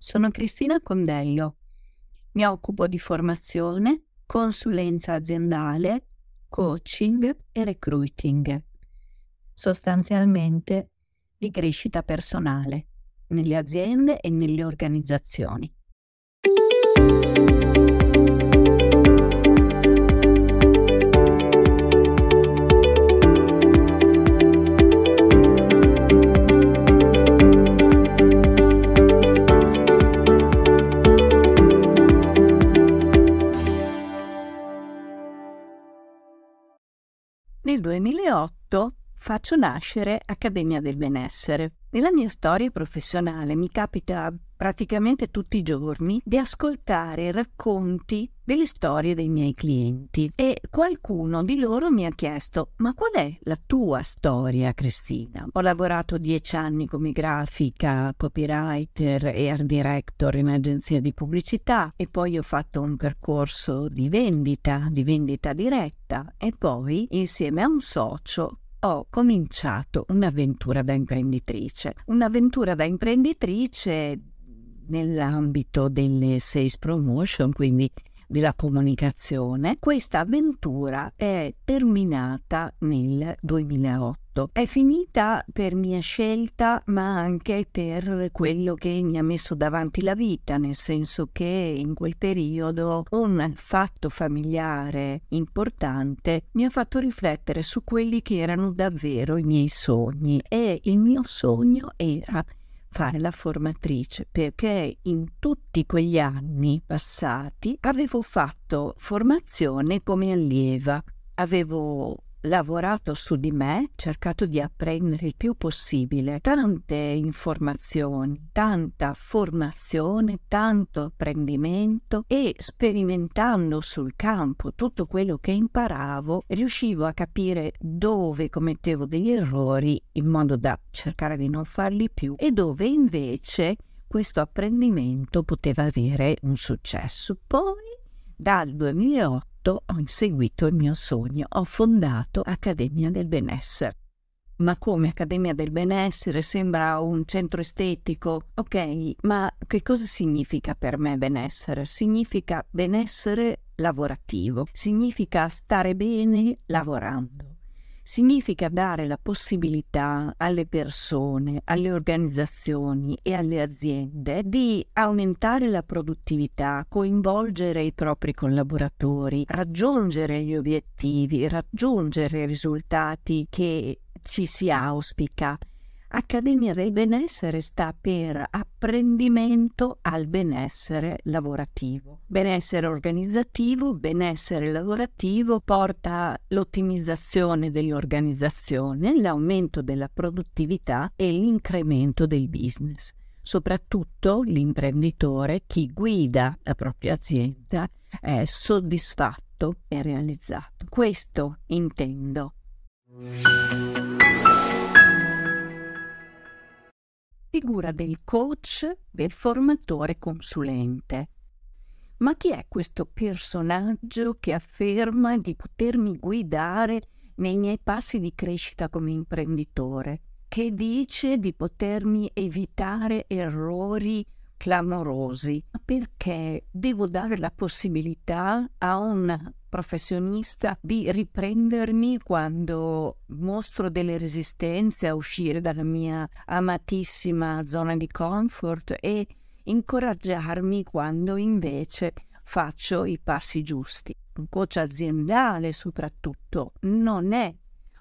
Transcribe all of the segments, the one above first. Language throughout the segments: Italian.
Sono Cristina Condello. Mi occupo di formazione, consulenza aziendale, coaching e recruiting. Sostanzialmente di crescita personale nelle aziende e nelle organizzazioni. 2008 faccio nascere Accademia del Benessere. Nella mia storia professionale mi capita praticamente tutti i giorni di ascoltare racconti delle storie dei miei clienti e qualcuno di loro mi ha chiesto ma qual è la tua storia Cristina? Ho lavorato dieci anni come grafica, copywriter e art director in agenzia di pubblicità e poi ho fatto un percorso di vendita, di vendita diretta e poi insieme a un socio ho cominciato un'avventura da imprenditrice. Un'avventura da imprenditrice nell'ambito delle sales promotion, quindi della comunicazione. Questa avventura è terminata nel 2008. È finita per mia scelta, ma anche per quello che mi ha messo davanti la vita, nel senso che in quel periodo un fatto familiare importante mi ha fatto riflettere su quelli che erano davvero i miei sogni. E il mio sogno era fare la formatrice perché in tutti quegli anni passati avevo fatto formazione come allieva, avevo lavorato su di me, cercato di apprendere il più possibile, tante informazioni, tanta formazione, tanto apprendimento e sperimentando sul campo tutto quello che imparavo, riuscivo a capire dove commettevo degli errori in modo da cercare di non farli più e dove invece questo apprendimento poteva avere un successo. Poi dal 2008 ho inseguito il mio sogno, ho fondato Accademia del Benessere. Ma come Accademia del Benessere sembra un centro estetico? Ok, ma che cosa significa per me benessere? Significa benessere lavorativo, significa stare bene lavorando significa dare la possibilità alle persone, alle organizzazioni e alle aziende di aumentare la produttività, coinvolgere i propri collaboratori, raggiungere gli obiettivi, raggiungere i risultati che ci si auspica Accademia del benessere sta per apprendimento al benessere lavorativo. Benessere organizzativo, benessere lavorativo porta l'ottimizzazione dell'organizzazione, l'aumento della produttività e l'incremento del business. Soprattutto l'imprenditore, chi guida la propria azienda, è soddisfatto e realizzato. Questo intendo figura del coach, del formatore consulente. Ma chi è questo personaggio che afferma di potermi guidare nei miei passi di crescita come imprenditore? Che dice di potermi evitare errori clamorosi? Perché devo dare la possibilità a un professionista di riprendermi quando mostro delle resistenze a uscire dalla mia amatissima zona di comfort e incoraggiarmi quando invece faccio i passi giusti. Un coach aziendale soprattutto non è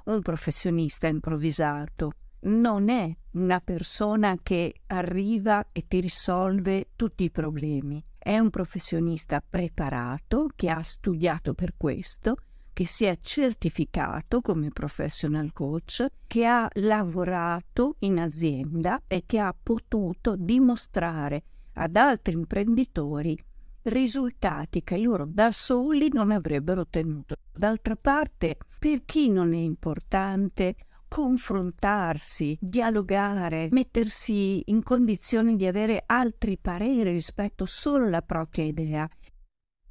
un professionista improvvisato, non è una persona che arriva e ti risolve tutti i problemi è un professionista preparato che ha studiato per questo, che si è certificato come professional coach, che ha lavorato in azienda e che ha potuto dimostrare ad altri imprenditori risultati che loro da soli non avrebbero ottenuto. D'altra parte, per chi non è importante confrontarsi, dialogare, mettersi in condizione di avere altri pareri rispetto solo alla propria idea.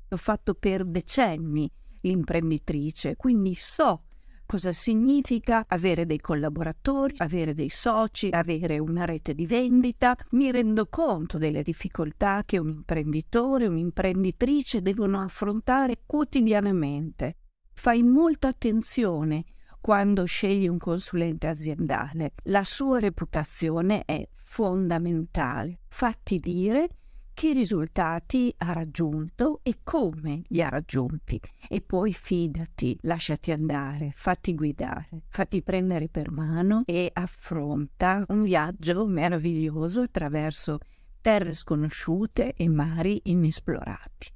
L'ho fatto per decenni l'imprenditrice, quindi so cosa significa avere dei collaboratori, avere dei soci, avere una rete di vendita. Mi rendo conto delle difficoltà che un imprenditore, un'imprenditrice devono affrontare quotidianamente. Fai molta attenzione quando scegli un consulente aziendale. La sua reputazione è fondamentale. Fatti dire che risultati ha raggiunto e come li ha raggiunti. E poi fidati, lasciati andare, fatti guidare, fatti prendere per mano e affronta un viaggio meraviglioso attraverso terre sconosciute e mari inesplorati.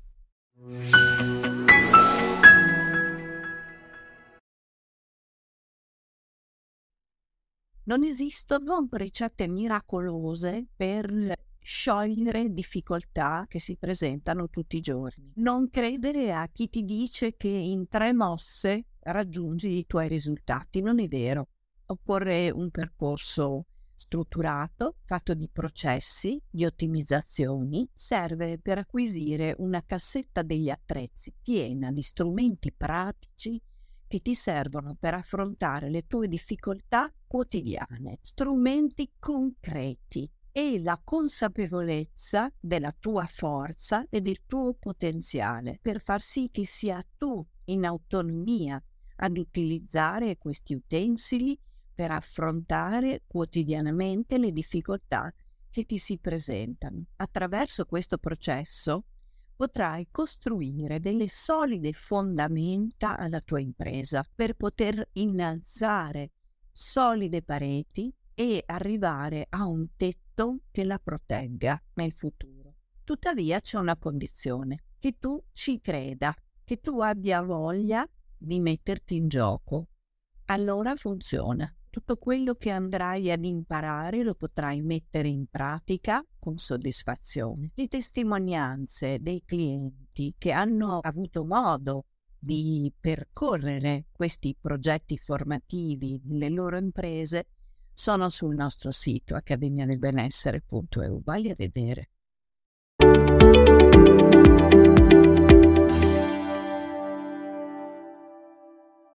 Non esistono ricette miracolose per sciogliere difficoltà che si presentano tutti i giorni. Non credere a chi ti dice che in tre mosse raggiungi i tuoi risultati, non è vero. Occorre un percorso strutturato, fatto di processi, di ottimizzazioni, serve per acquisire una cassetta degli attrezzi piena di strumenti pratici che ti servono per affrontare le tue difficoltà quotidiane, strumenti concreti e la consapevolezza della tua forza e del tuo potenziale per far sì che sia tu in autonomia ad utilizzare questi utensili per affrontare quotidianamente le difficoltà che ti si presentano. Attraverso questo processo potrai costruire delle solide fondamenta alla tua impresa per poter innalzare solide pareti e arrivare a un tetto che la protegga nel futuro. Tuttavia c'è una condizione, che tu ci creda, che tu abbia voglia di metterti in gioco. Allora funziona. Tutto quello che andrai ad imparare lo potrai mettere in pratica con soddisfazione. Le testimonianze dei clienti che hanno avuto modo di percorrere questi progetti formativi nelle loro imprese sono sul nostro sito accademiadelbenessere.eu. Vai a vedere.